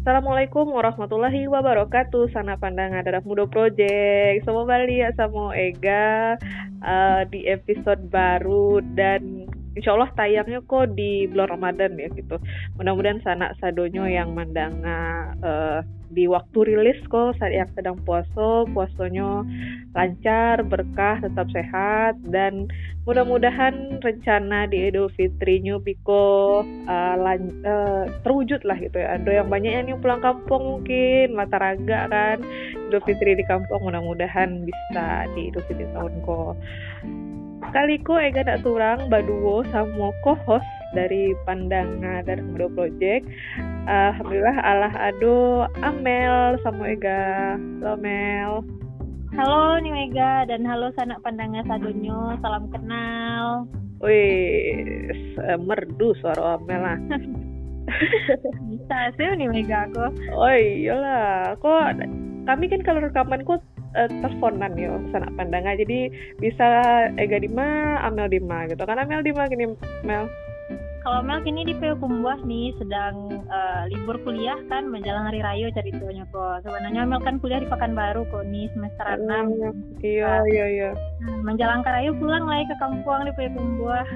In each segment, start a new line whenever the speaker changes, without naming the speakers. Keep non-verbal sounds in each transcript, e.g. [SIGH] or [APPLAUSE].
Assalamualaikum warahmatullahi wabarakatuh. Sana pandangan darah muda project. Sama Bali ya sama Ega uh, di episode baru dan insya Allah tayangnya kok di bulan Ramadan ya gitu. Mudah-mudahan sanak sadonyo yang mandanga uh, di waktu rilis kok saat yang sedang puasa, puasanya lancar, berkah, tetap sehat dan mudah-mudahan rencana di Idul Fitri New Biko uh, lan, uh, terwujud lah gitu ya. Ada yang banyak yang pulang kampung mungkin, mata raga kan Idul Fitri di kampung mudah-mudahan bisa di Idul Fitri tahun kok Kaliko Ega tak turang Baduo sama co-host dari Pandangan dari Mudo Project. Alhamdulillah Allah ado Amel sama Ega. Halo Mel.
Halo nih Mega dan halo sanak pandangan sadonyo. Salam kenal.
Wih, merdu suara Amel lah. [LAUGHS]
Bisa sih nih Mega aku.
Oh iyalah, kok kami kan kalau rekaman kok uh, teleponan yo sana pandangan jadi bisa Ega Dima Amel Dima gitu kan Amel Dima gini Mel
kalau Mel kini di PU Kumbuah nih sedang uh, libur kuliah kan menjelang hari raya ceritanya kok. Sebenarnya Mel kan kuliah di Pekanbaru kok nih semester enam.
Uh, iya iya iya.
Nah, menjelang raya pulang lagi ke kampung di PU Kumbuah.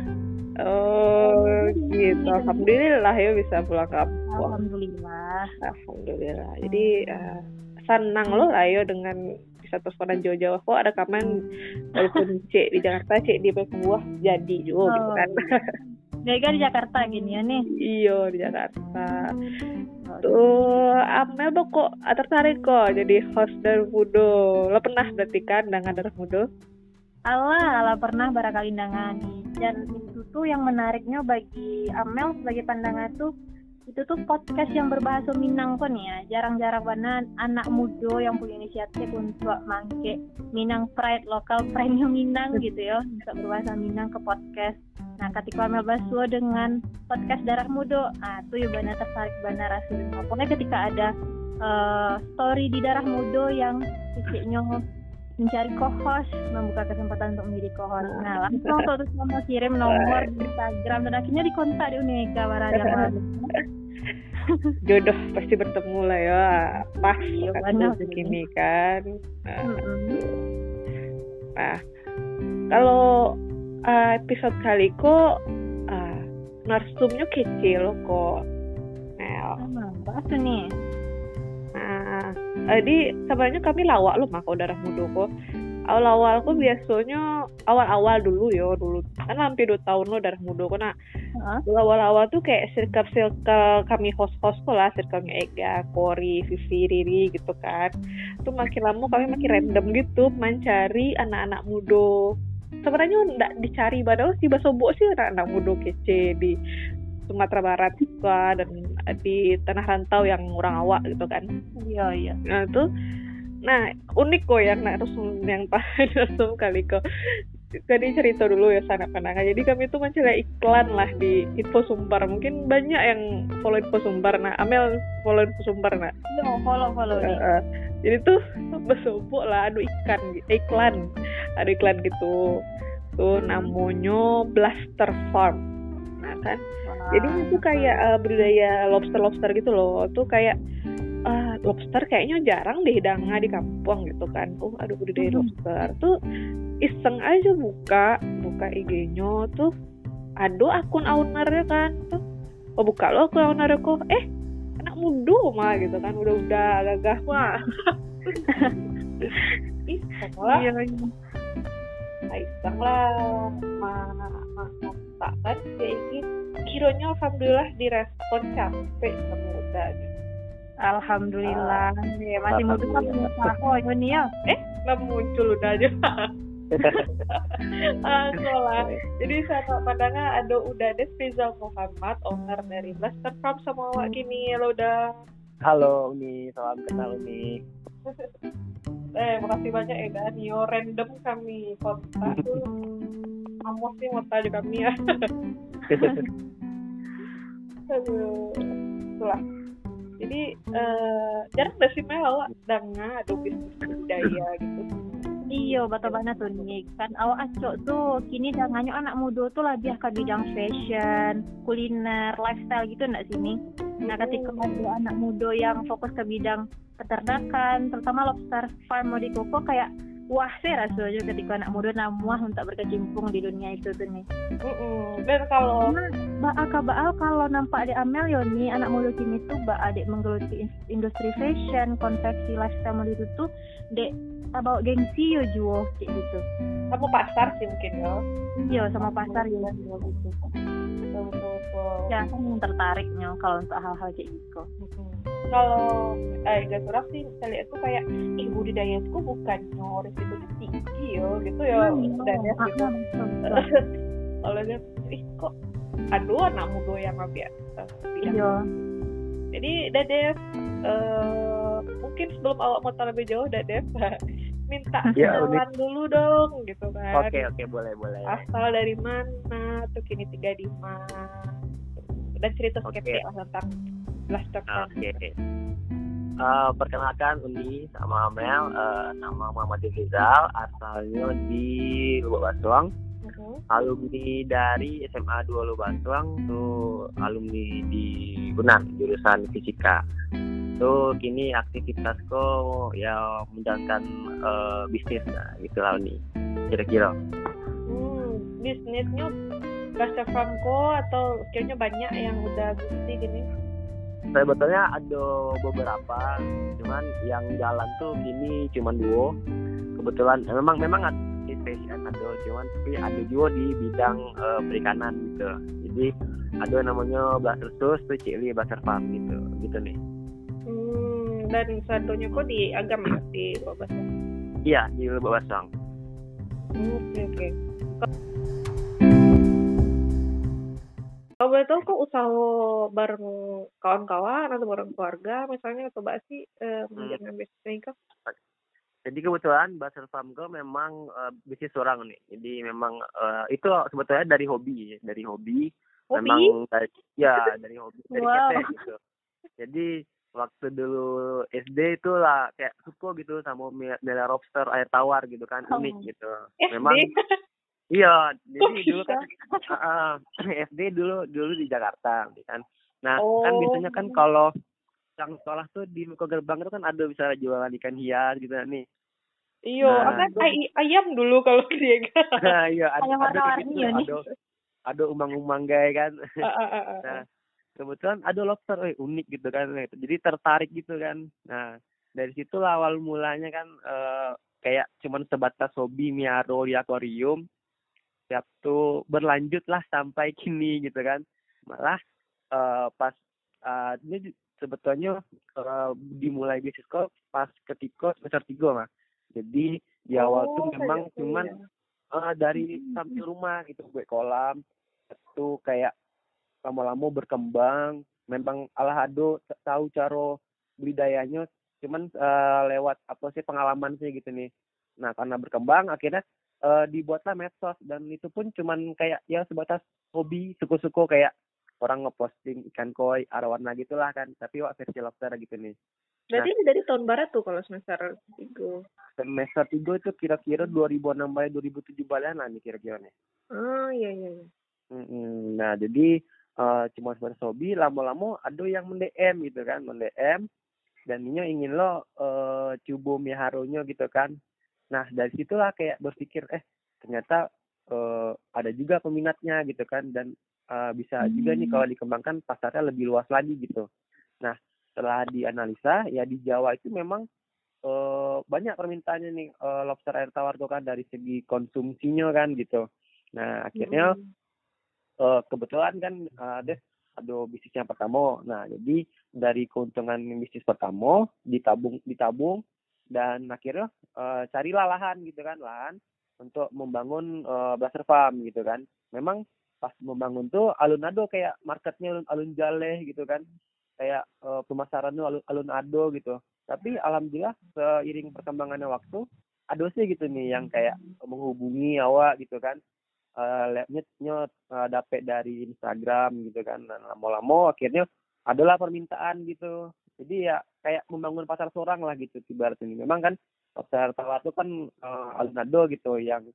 Oh gitu. Alhamdulillah ya bisa pulang kampung.
Alhamdulillah.
Alhamdulillah. Jadi uh, senang loh ayo dengan bisa teleponan jauh-jauh kok ada kaman walaupun cek di Jakarta cek di buah jadi juga oh. gitu kan
Mega di Jakarta gini ya nih.
Iyo di Jakarta. Tuh Amel kok tertarik kok jadi host dari Mudo lo pernah berarti kan dengan dari Mudo
Allah, Allah pernah barangkali dangani dan itu tuh yang menariknya bagi Amel sebagai pandangan tuh itu tuh podcast yang berbahasa Minang kan ya. Jarang-jarang banget anak muda yang punya inisiatif untuk mangke Minang Pride lokal pride Minang gitu ya. Bisa berbahasa Minang ke podcast. Nah ketika Amel Basua dengan podcast darah muda. Ah tuh ya benar tertarik benar rasanya pokoknya ketika ada uh, story di darah muda yang titiknya mencari co-host membuka kesempatan untuk menjadi co-host nah langsung tuh terus mau kirim nomor di Instagram dan akhirnya dikontak di Unika Baraja [LAUGHS]
jodoh pasti bertemu lah ya. Pas iya, begini kan. Nah, nah kalau uh, episode kali kok uh, narsumnya kecil kok.
Mel. Bahas nih?
nah jadi sebenarnya kami lawak loh maka darah muda kok. Awal-awal aku biasanya awal-awal dulu ya dulu. Kan hampir dua tahun lo darah muda kok nah huh? awal-awal tuh kayak circle circle kami host-host lah circle-nya Ega, Kori, Vivi, Riri gitu kan. Tuh makin lama kami makin random gitu mencari anak-anak muda. Sebenarnya nggak dicari padahal si Basobo sih anak-anak muda kece di Sumatera Barat juga dan di tanah rantau yang orang awak gitu kan.
Iya iya.
Nah tuh nah unik kok ya nah terus yang langsung kali kok. Tadi cerita dulu ya sangat penangan jadi kami tuh mencari iklan lah di info sumber mungkin banyak yang follow info sumber nah Amel follow info sumber nah
no, follow follow. Uh, uh,
jadi tuh [LAUGHS] besopok lah aduh ikan iklan. Ada iklan gitu. Tuh namanya Blaster Farm. Nah kan jadi itu kayak uh, budidaya lobster lobster gitu loh tuh kayak uh, lobster kayaknya jarang deh danga di kampung gitu kan oh aduh budidaya hmm. lobster tuh iseng aja buka buka IG-nya tuh ada akun ownernya kan tuh oh buka lo akun ownernya kok eh anak muda mah gitu kan udah udah gagah mah iseng lah iya, iya. Nah, iseng lah mah mah tak kan kayak gitu kiranya alhamdulillah direspon capek sama udah
Alhamdulillah. Uh, ya, masih muda kan ini ya.
Eh, nggak muncul udah aja. [LAUGHS] ah, sekolah. Jadi saya pandangan ada udah ada Rizal Muhammad, owner dari Blaster Farm sama awak kini. Halo udah.
Halo Umi, salam kenal Umi. [LAUGHS]
eh, makasih banyak ya Dan. Yo random kami kontak [LAUGHS] Amos sih mau tanya kami ya. [LAUGHS] Aduh, itulah jadi uh, jarang gak sih Mel awak danga atau bisnis budaya gitu
Iyo, batu bana tuh nih kan awak acok tuh kini dah nganyok anak muda tuh lebih ke bidang fashion, kuliner, lifestyle gitu ndak sini. Nah ketika ada anak muda yang fokus ke bidang peternakan, terutama lobster farm mau di koko kayak wah saya rasanya ketika anak muda namuah untuk berkecimpung di dunia itu tuh nih.
Mm-mm. Dan kalau
Karena baal baal kalau nampak adik Amel yo nih anak muda kini tuh mbak adik menggeluti in- industri fashion, konveksi lifestyle itu tuh dek bawa gengsi yo juo kayak gitu.
kamu pasar sih mungkin ya.
Iya sama pasar ya gitu.
Betul betul betul.
Ya yang tertariknya kalau untuk hal-hal kayak gitu.
Kalau eh gak surat sih saya lihat tuh kayak ih budidayaku bukan nyoris itu tinggi yo gitu ya dan ya gitu. [LAUGHS] Kalau dia ih kok aduh anak muda yang apa ya bidang
Iya.
Jadi Dadev eh mungkin sebelum awak mau terlebih jauh Dadev minta [LAUGHS]
Ya,
kenalan dulu dong gitu kan.
Oke oke boleh boleh.
Asal dari mana, tuh kini tinggal di mana. Dan cerita skeptik lah tentang Blaster Fan.
Oke. Eh, perkenalkan Uni sama Mel, eh, nama Muhammad Rizal, asalnya di Lubuk Basuang,
Mhm.
alumni dari SMA 2 Lubuk Basuang, tuh alumni di Unan, jurusan fisika. Tuh kini aktivitasku ya menjalankan eh, bisnis, nah, gitu lah Uni, kira-kira.
Hmm, bisnisnya Blaster Franco atau kayaknya banyak yang udah gusti gini.
Sebetulnya ada beberapa cuman yang jalan tuh kini cuma duo kebetulan eh, memang memang ada di fashion ada cuman tapi ada juga di bidang eh, perikanan gitu jadi ada namanya Blaster Sus tuh Cili Blaster Farm gitu gitu nih
Hmm, dan satunya kok di agam ya di Bobas.
iya di Lubuk Basang
Oke oke. Kalau tahu kok usaha bareng kawan-kawan atau bareng keluarga misalnya atau mbak sih eh, bisnis ini kak?
jadi kebetulan Farm gue memang eh, bisnis orang nih jadi memang eh, itu sebetulnya dari hobi dari hobi
Hobi?
memang dari, ya dari hobi dari
Wow.
ketek gitu jadi waktu dulu SD itu lah kayak suka gitu sama miara lobster air tawar gitu kan
Oh.
unik gitu memang iya jadi
Kok
dulu kan ah, [LAUGHS] SD [CLEARS THROAT] dulu dulu di Jakarta gitu kan. Nah
Oh.
kan biasanya kan kalau yang sekolah tuh di muka gerbang itu kan ada bisa jualan ikan hias gitu kan nih.
Iya,
Nah,
apa ay- ayam dulu kalau [LAUGHS] dia kan.
nah iya ada
Ayam
ada gitu,
ya
ada ada umang-umang gay kan.
Ah, ah, ah, ah.
Nah, kebetulan ada lobster eh, unik gitu kan Nah, jadi tertarik gitu kan. Nah dari situ awal mulanya kan eh, kayak cuman sebatas hobi miaro di akuarium siap tuh berlanjut lah sampai [LAUGHS] kini gitu kan. Malah eh, pas eh, ini sebetulnya eh, dimulai bisnis kok pas ketika semester tiga mah jadi di awal tuh
Oh,
memang
kayak
cuman
gitu
eh, dari samping rumah gitu gue kolam itu kayak lama-lama berkembang. Memang alhado t- tahu cara budidayanya cuman eh, lewat apa sih pengalaman sih gitu nih. Nah karena berkembang akhirnya eh, dibuatlah medsos dan itu pun cuman kayak ya sebatas hobi suku-suku kayak orang ngeposting ikan koi arwana gitulah kan tapi wah versi lobster gitu nih
Berarti ini dari tahun barat tuh kalau semester tiga.
semester tiga itu kira-kira 2006 sampai 2007 balian lah nih kira-kira nih
Oh iya iya. iya.
Mm-mm. Nah, jadi eh, cuma sebatas hobi, lama-lama ada yang mendm gitu kan, mendm dan ini ingin lo eh coba miharonya gitu kan. Nah, dari situlah kayak berpikir eh ternyata eh, ada juga peminatnya gitu kan dan eh, bisa juga nih kalau dikembangkan pasarnya lebih luas lagi gitu. Nah, setelah dianalisa ya di Jawa itu memang eh, banyak permintaannya nih eh, lobster air tawar tuh kan dari segi konsumsinya kan gitu. Nah, akhirnya
Mm.
eh, kebetulan kan eh, ada ada bisnis yang pertama. Nah, jadi dari keuntungan bisnis pertama ditabung ditabung dan akhirnya eh, carilah lahan gitu kan, lahan untuk membangun eh, blaster farm gitu kan. Memang pas membangun tuh alun-ado kayak marketnya alun, alun jale gitu kan. Kayak eh, pemasarannya alun, alun ado gitu. Tapi alhamdulillah seiring perkembangannya waktu ada sih gitu nih yang kayak menghubungi awak gitu kan nyot eh, dapet dari Instagram gitu kan lama-lama akhirnya adalah permintaan gitu jadi ya kayak membangun pasar seorang lah gitu ibarat ini memang kan air tawar itu kan uh, alunado gitu yang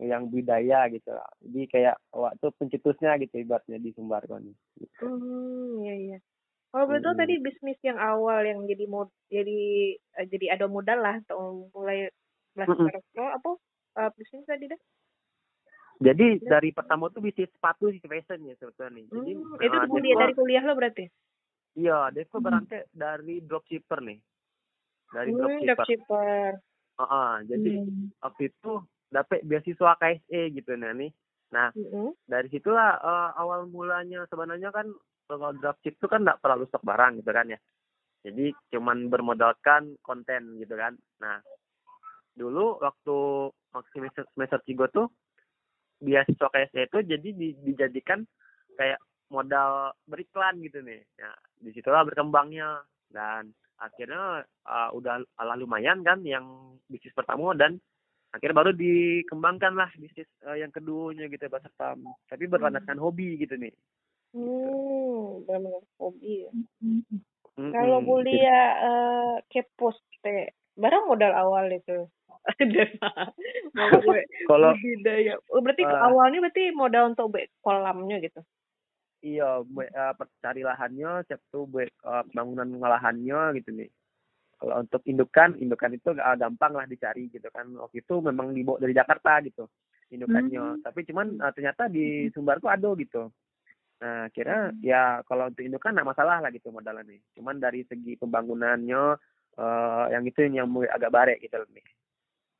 yang budaya gitu jadi kayak waktu pencetusnya gitu ibaratnya di Sumbar kan
Hmm, iya iya. Kalau tahu
Mm-mm.
tadi bisnis yang awal yang jadi mod jadi eh, jadi ada modal lah untuk mulai belajar apa eh, bisnis tadi dah?
jadi dari pertama tuh bisnis sepatu sih fashion ya sebetulnya jadi
Hmm, itu
uh,
kuliah dari kuliah lo berarti?
Iya Devo berangkat dari dropshipper nih dari
Hmm,
dropshipper
dropshipper.
Ah, ah, jadi
Hmm.
waktu itu dapat beasiswa KSE gitu nah nih nah
Mm-mm.
dari situlah eh, awal mulanya sebenarnya kan kalau dropship itu kan nggak terlalu stok barang gitu kan ya jadi cuman bermodalkan konten gitu kan nah dulu waktu waktu semester, semester tiga tuh beasiswa KSE itu jadi di- dijadikan kayak modal beriklan gitu nih ya di situlah berkembangnya dan akhirnya eh, udah ala lumayan kan yang bisnis pertama dan akhirnya baru dikembangkan lah bisnis eh, yang keduanya gitu bahasa Tam tapi berlandaskan hobi gitu nih
Hmm, benar-benar hobi ya.
Hmm.
Kalau kuliah eh kepos teh, barang modal awal itu. [LAUGHS]
Kalau.
Oh, berarti
Eh.
awalnya berarti modal untuk kolamnya gitu.
Iya per- cari lahannya cek tuh buat eh, bangunan ngalahannya gitu nih. Kalau untuk indukan indukan itu gak gampang lah dicari gitu kan. Waktu itu memang dibawa dari Jakarta gitu indukannya. Tapi cuman eh, ternyata di Sumbar tuh ada gitu. Nah kira ya kalau untuk indukan nggak masalah lah gitu modalnya nih. Cuman dari segi pembangunannya eh, yang itu yang mulai agak bare gitu nih.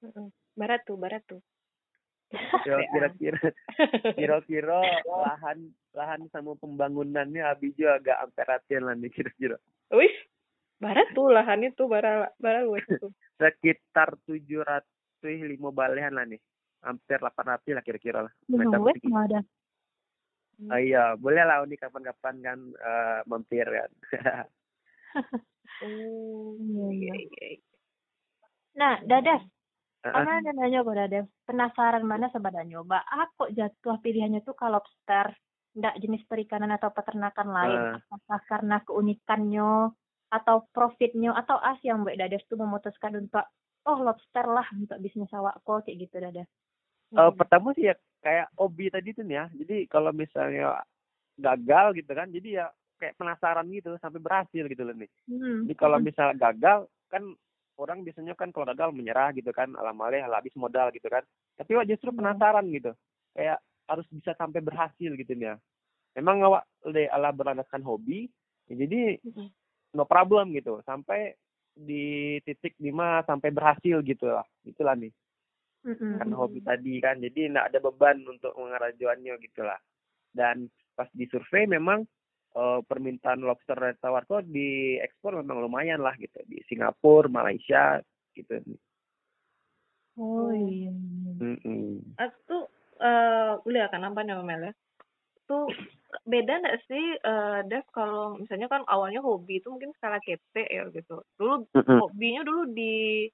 Heeh. Barat tuh, barat tuh.
Kira-kira kira-kira lahan lahan sama pembangunannya habis juga agak amperatin lah nih kira-kira
Wih, barat tuh lahannya tuh bara bara luas tuh. [LAUGHS]
sekitar tujuh ratus lima balehan lah nih hampir delapan ratus lah kira-kira lah persegi.
nggak ada.
Oh iya boleh lah ini kapan-kapan kan eh, mampir kan [LAUGHS]
Oh,
Iya,
iya
iya.
iya. iya.
Nah, Dadas, Ana ada nanya kok Dadas, penasaran mana sebenarnya nyoba? Kok jatuh pilihannya tuh ke lobster, ndak jenis perikanan atau peternakan lain?
Eh.
Apakah karena keunikannya atau profitnya atau as yang Mbak Dadas tuh memutuskan untuk oh lobster lah untuk bisnis awak kok kayak gitu Dadas.
Eh, pertama sih ya kayak hobi tadi tuh nih ya jadi kalau misalnya gagal gitu kan jadi ya kayak penasaran gitu sampai berhasil gitu loh nih
Hmm.
Jadi kalau misalnya gagal kan orang biasanya kan kalau gagal menyerah gitu kan alamalnya habis modal gitu kan. Tapi wah justru penasaran gitu. Kayak harus bisa sampai berhasil gitu ya. Memang awak le ala berlandaskan hobi. ya jadi no problem gitu sampai di titik lima sampai berhasil gitu lah. Itulah nih karena hobi tadi kan. Jadi nggak ada beban untuk mengarajuannya gitu lah. Dan pas di survei memang eh, permintaan lobster red tawar kok diekspor memang lumayan lah gitu di Singapura, Malaysia gitu.
Oh iya.
Mm-mm.
Ah, tuh eh kuliah kan apa namanya ya? Tuh beda nggak sih eh Dev kalau misalnya kan awalnya hobi itu mungkin skala kete ya gitu. Dulu
Mm-mm.
hobinya dulu di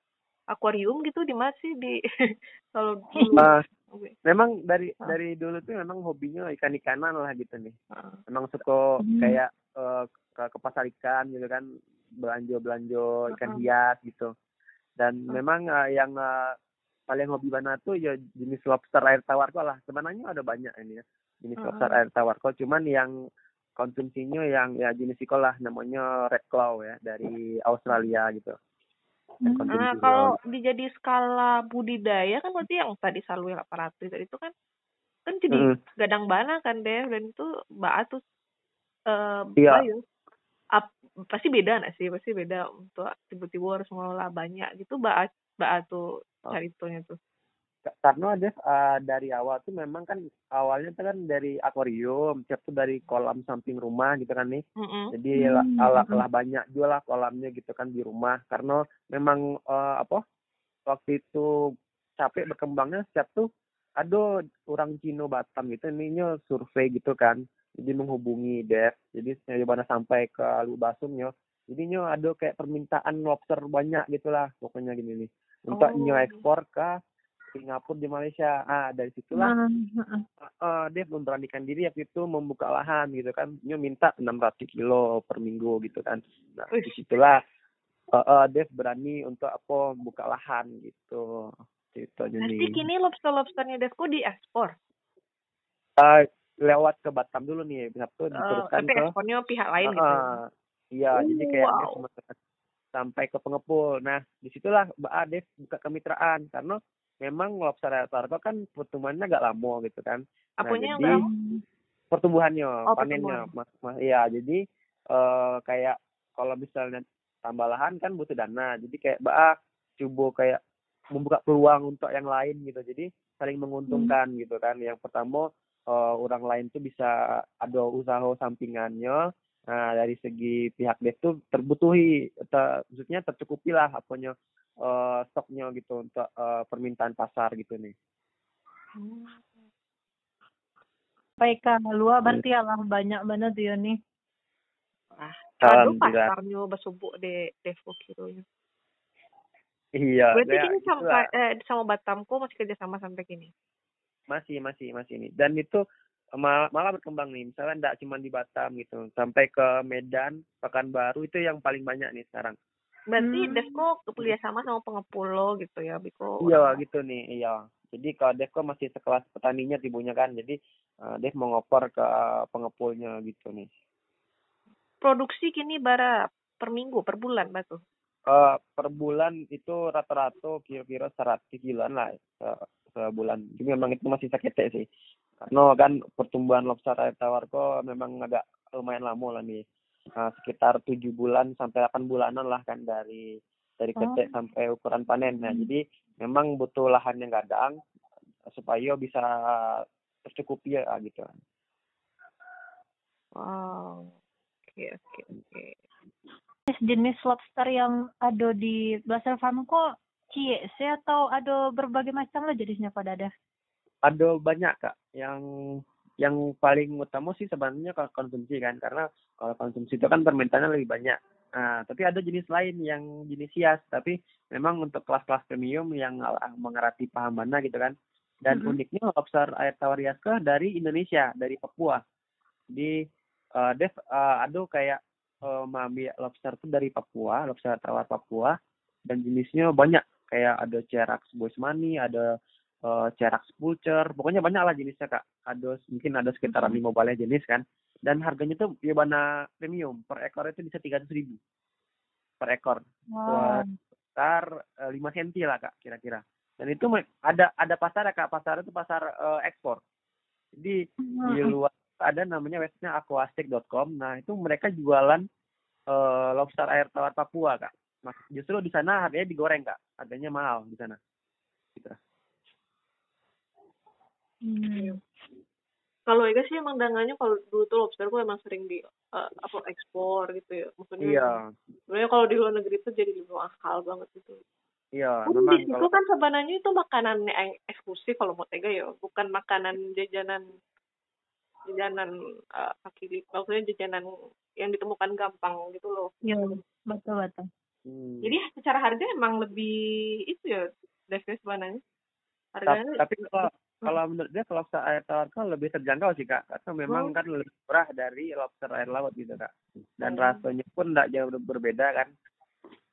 akuarium gitu di mana sih di [LAUGHS] kalau dulu
Ah,
Oke.
memang dari
Ah.
dari dulu tuh memang hobinya ikan-ikanan lah gitu nih.
Ah.
Memang suka
Hmm.
kayak eh, ke, ke pasar ikan gitu kan belanja belanja ikan
Ah.
hias gitu. Dan
Ah.
memang eh, yang eh, paling hobi mana tuh ya jenis lobster air tawar kok lah. Sebenarnya ada banyak ini ya jenis
Ah.
lobster air tawar kok. Cuman yang konsumsinya yang ya jenis lah namanya red claw ya dari Australia gitu.
Hmm.
Nah, kalau dijadi skala budidaya kan berarti yang tadi salwi 800 tadi itu kan kan jadi
Mm.
gadang bana kan deh dan itu mbak tuh eh
Iya.
Ap- pasti beda nggak sih pasti beda untuk tiba-tiba harus mengelola banyak gitu mbak mbak tuh
Oh.
caritonya tuh
karena ada eh, dari awal tuh memang kan awalnya tuh kan dari akuarium, siap tuh dari kolam samping rumah gitu kan nih.
Mm-mm.
Jadi
Hmm,
lah, ala,
mm-mm.
lah banyak juga lah kolamnya gitu kan di rumah karena memang eh, apa waktu itu capek berkembangnya setiap tuh ada orang Cino Batam gitu ininya survei gitu kan jadi menghubungi Dev jadi saya mana sampai ke Lubasumnya jadinya ada kayak permintaan lobster banyak gitulah pokoknya gini nih untuk
Oh.
nyo ekspor ke Singapura di Malaysia ah dari situlah
Nah, heeh.
eh Dev memberanikan diri waktu itu membuka lahan gitu kan. Nyo minta 600 kilo per minggu gitu kan. Nah,
di
situlah uh, uh, Dev berani untuk apa buka lahan gitu gitu
Berarti kini lobster-lobsternya Devko diekspor.
uh, lewat ke Batam dulu nih Sabtu
Uh,
diteruskan
tapi
ke
ekspornya pihak lain
uh,
gitu.
uh, iya jadi
Oh,
kayak
wow.
Sampai ke pengepul nah di situlah Mbak Dev buka kemitraan karena memang lobster air tawar kan pertumbuhannya agak lama gitu kan
Apanya yang
jadi-
berapa?
pertumbuhannya,
Oh,
panennya, mas, mas, iya. Jadi eh kayak kalau misalnya tambah lahan kan butuh dana. Jadi kayak bah coba kayak membuka peluang untuk yang lain gitu. Jadi saling menguntungkan gitu kan. Yang pertama eh, orang lain tuh bisa ada usaha sampingannya. Nah dari segi pihak dev tuh terbutuhi, ter, maksudnya tercukupi lah apanya eh, stoknya gitu untuk eh, permintaan pasar gitu nih.
PK luar berarti alah banyak banget ya nih.
Aduh,
Alhamdulillah.
pasarnya bersubuk di Devo kilonya.
Iya.
Berarti
ya,
kini
itulah.
sampai eh, sama Batamku masih kerjasama sampai kini.
masih masih masih ini dan itu malah, malah berkembang nih misalnya enggak cuma di Batam gitu sampai ke Medan Pekanbaru itu yang paling banyak nih sekarang
Berarti
Hmm.
Devko kerjasama sama pengepul lo gitu ya, Biko.
iya gitu nih iya jadi kalau Dev kok masih sekelas petaninya tibunya kan jadi eh, Dev mau ngoper ke pengepulnya gitu nih
Produksi kini bara per minggu, per bulan batu.
Eh, per bulan itu rata-rata kira-kira 100 kiloan lah se- sebulan jadi memang itu masih sakit sih karena kan pertumbuhan lobster air tawar kok memang agak lumayan lama lah nih Nah, sekitar tujuh bulan sampai 8 bulanan lah kan dari dari ketek sampai ukuran panen nah jadi memang butuh lahan yang gadang supaya bisa tercukupi ya gitu
Wow. Oke, oke, oke.
Jenis lobster yang ada di Basel Farm kok cie sih atau ada berbagai macam lah jenisnya pada ada.
ada banyak kak yang yang paling utama sih sebenarnya kalau konsumsi kan karena kalau konsumsi itu kan permintaannya lebih banyak. Nah tapi ada jenis lain yang jenis hias tapi memang untuk kelas-kelas premium yang mengerti paham mana gitu kan. Dan
Mhm.
uniknya lobster air tawar hias ke dari Indonesia dari Papua. Di eh, Dev eh, ada kayak eh, mengambil lobster itu dari Papua lobster tawar Papua dan jenisnya banyak. Kayak ada Cerax Boismani ada eh Cerax Pulcher, pokoknya banyak lah jenisnya kak. Ada mungkin ada sekitaran lima balai jenis kan. Dan harganya tuh ya bana premium per ekor itu bisa tiga ribu per ekor.
Wow.
Sekitar eh, lima senti lah kak kira-kira. Dan itu ada ada pasar ya kak. Pasar itu pasar eh, ekspor. Jadi di luar ada namanya websitenya aquastic.com. Nah itu mereka jualan eh, lobster air tawar Papua kak. Mas, justru di sana harganya digoreng kak. Harganya mahal di sana. Gitu.
Hmm.
Kalau Ega sih emang dangannya kalau dulu tuh lobster gue emang sering di eh, apa ekspor gitu ya. Maksudnya
Iya,
sebenarnya kalau di luar negeri tuh jadi lebih mahal banget gitu.
iya.
Pun
Memang
di situ
kalau
kan sebenarnya itu makanan yang eksklusif kalau mau Ega ya, bukan makanan jajanan jajanan eh, kaki lima, maksudnya jajanan yang ditemukan gampang gitu loh.
Iya, betul betul.
Hmm.
Jadi secara harga emang lebih itu ya, Devnya sebenarnya. Harganya
tapi kalau kalau menurut dia kalau lobster air tawar kan lebih terjangkau sih kak karena memang
Oh.
kan lebih murah dari lobster air laut gitu kak dan
Hmm.
rasanya pun tidak jauh ber- berbeda kan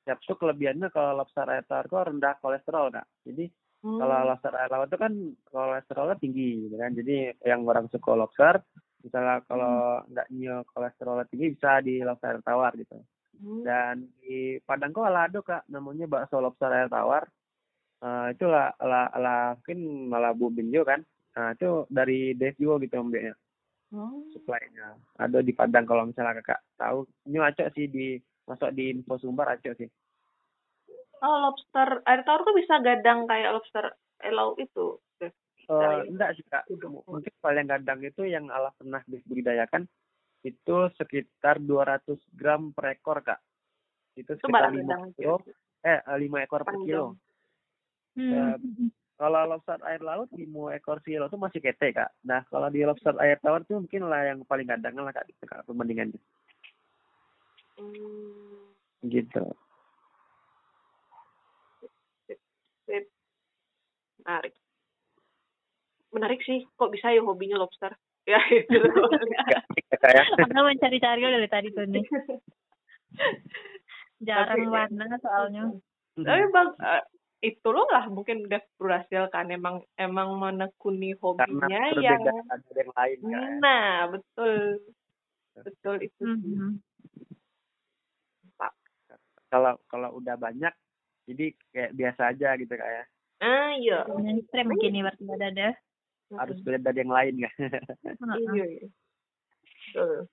Setiap tuh kelebihannya kalau lobster air tawar kok rendah kolesterol kak jadi
Hmm.
kalau lobster air laut itu kan kolesterolnya tinggi gitu kan jadi yang orang suka lobster misalnya kalau nggak nyo kolesterolnya tinggi bisa di lobster air tawar gitu
Hmm.
dan di Padang kok ala ada kak namanya bakso lobster air tawar Eh, itu lah lah lah mungkin malah booming juga kan. Nah itu dari Dev juga gitu ambilnya
Hmm.
supply-nya. Ada di Padang kalau misalnya kakak tahu. Ini acok sih di masuk di info sumber acok sih.
Oh, lobster air tawar kok bisa gadang kayak lobster laut itu. Dev?
Eh,
Dari-
enggak sih kak. Mungkin paling kadang itu yang Allah pernah dibudidayakan itu sekitar 200 gram per ekor kak. Itu sekitar
barang
5
gadang
kilo. eh 5 ekor per
Panjang.
Kilo
Hmm.
kalau lobster air laut lima ekor silo itu masih kete kak. Nah kalau di lobster air tawar tuh mungkin lah yang paling gadang lah kak, gitu, kak perbandingannya
Hmm.
gitu.
Sip. Menarik. Menarik sih, kok bisa ya hobinya lobster? [LAUGHS] Ya, itu.
Kayak
Aku mencari-cari dari tadi tuh nih. [LAUGHS] jarang
Tapi-
mana soalnya
Tapi bang, eh, itu lo lah mungkin udah berhasil kan emang emang menekuni hobinya yang
yang lain kan.
Nah betul. Betul itu sih.
Mhm.
kalau kalau udah banyak jadi kayak biasa aja gitu kayak
ah iya.
Mainstream gini berarti ada
harus beda dari yang lain kan
iya iya. Betul.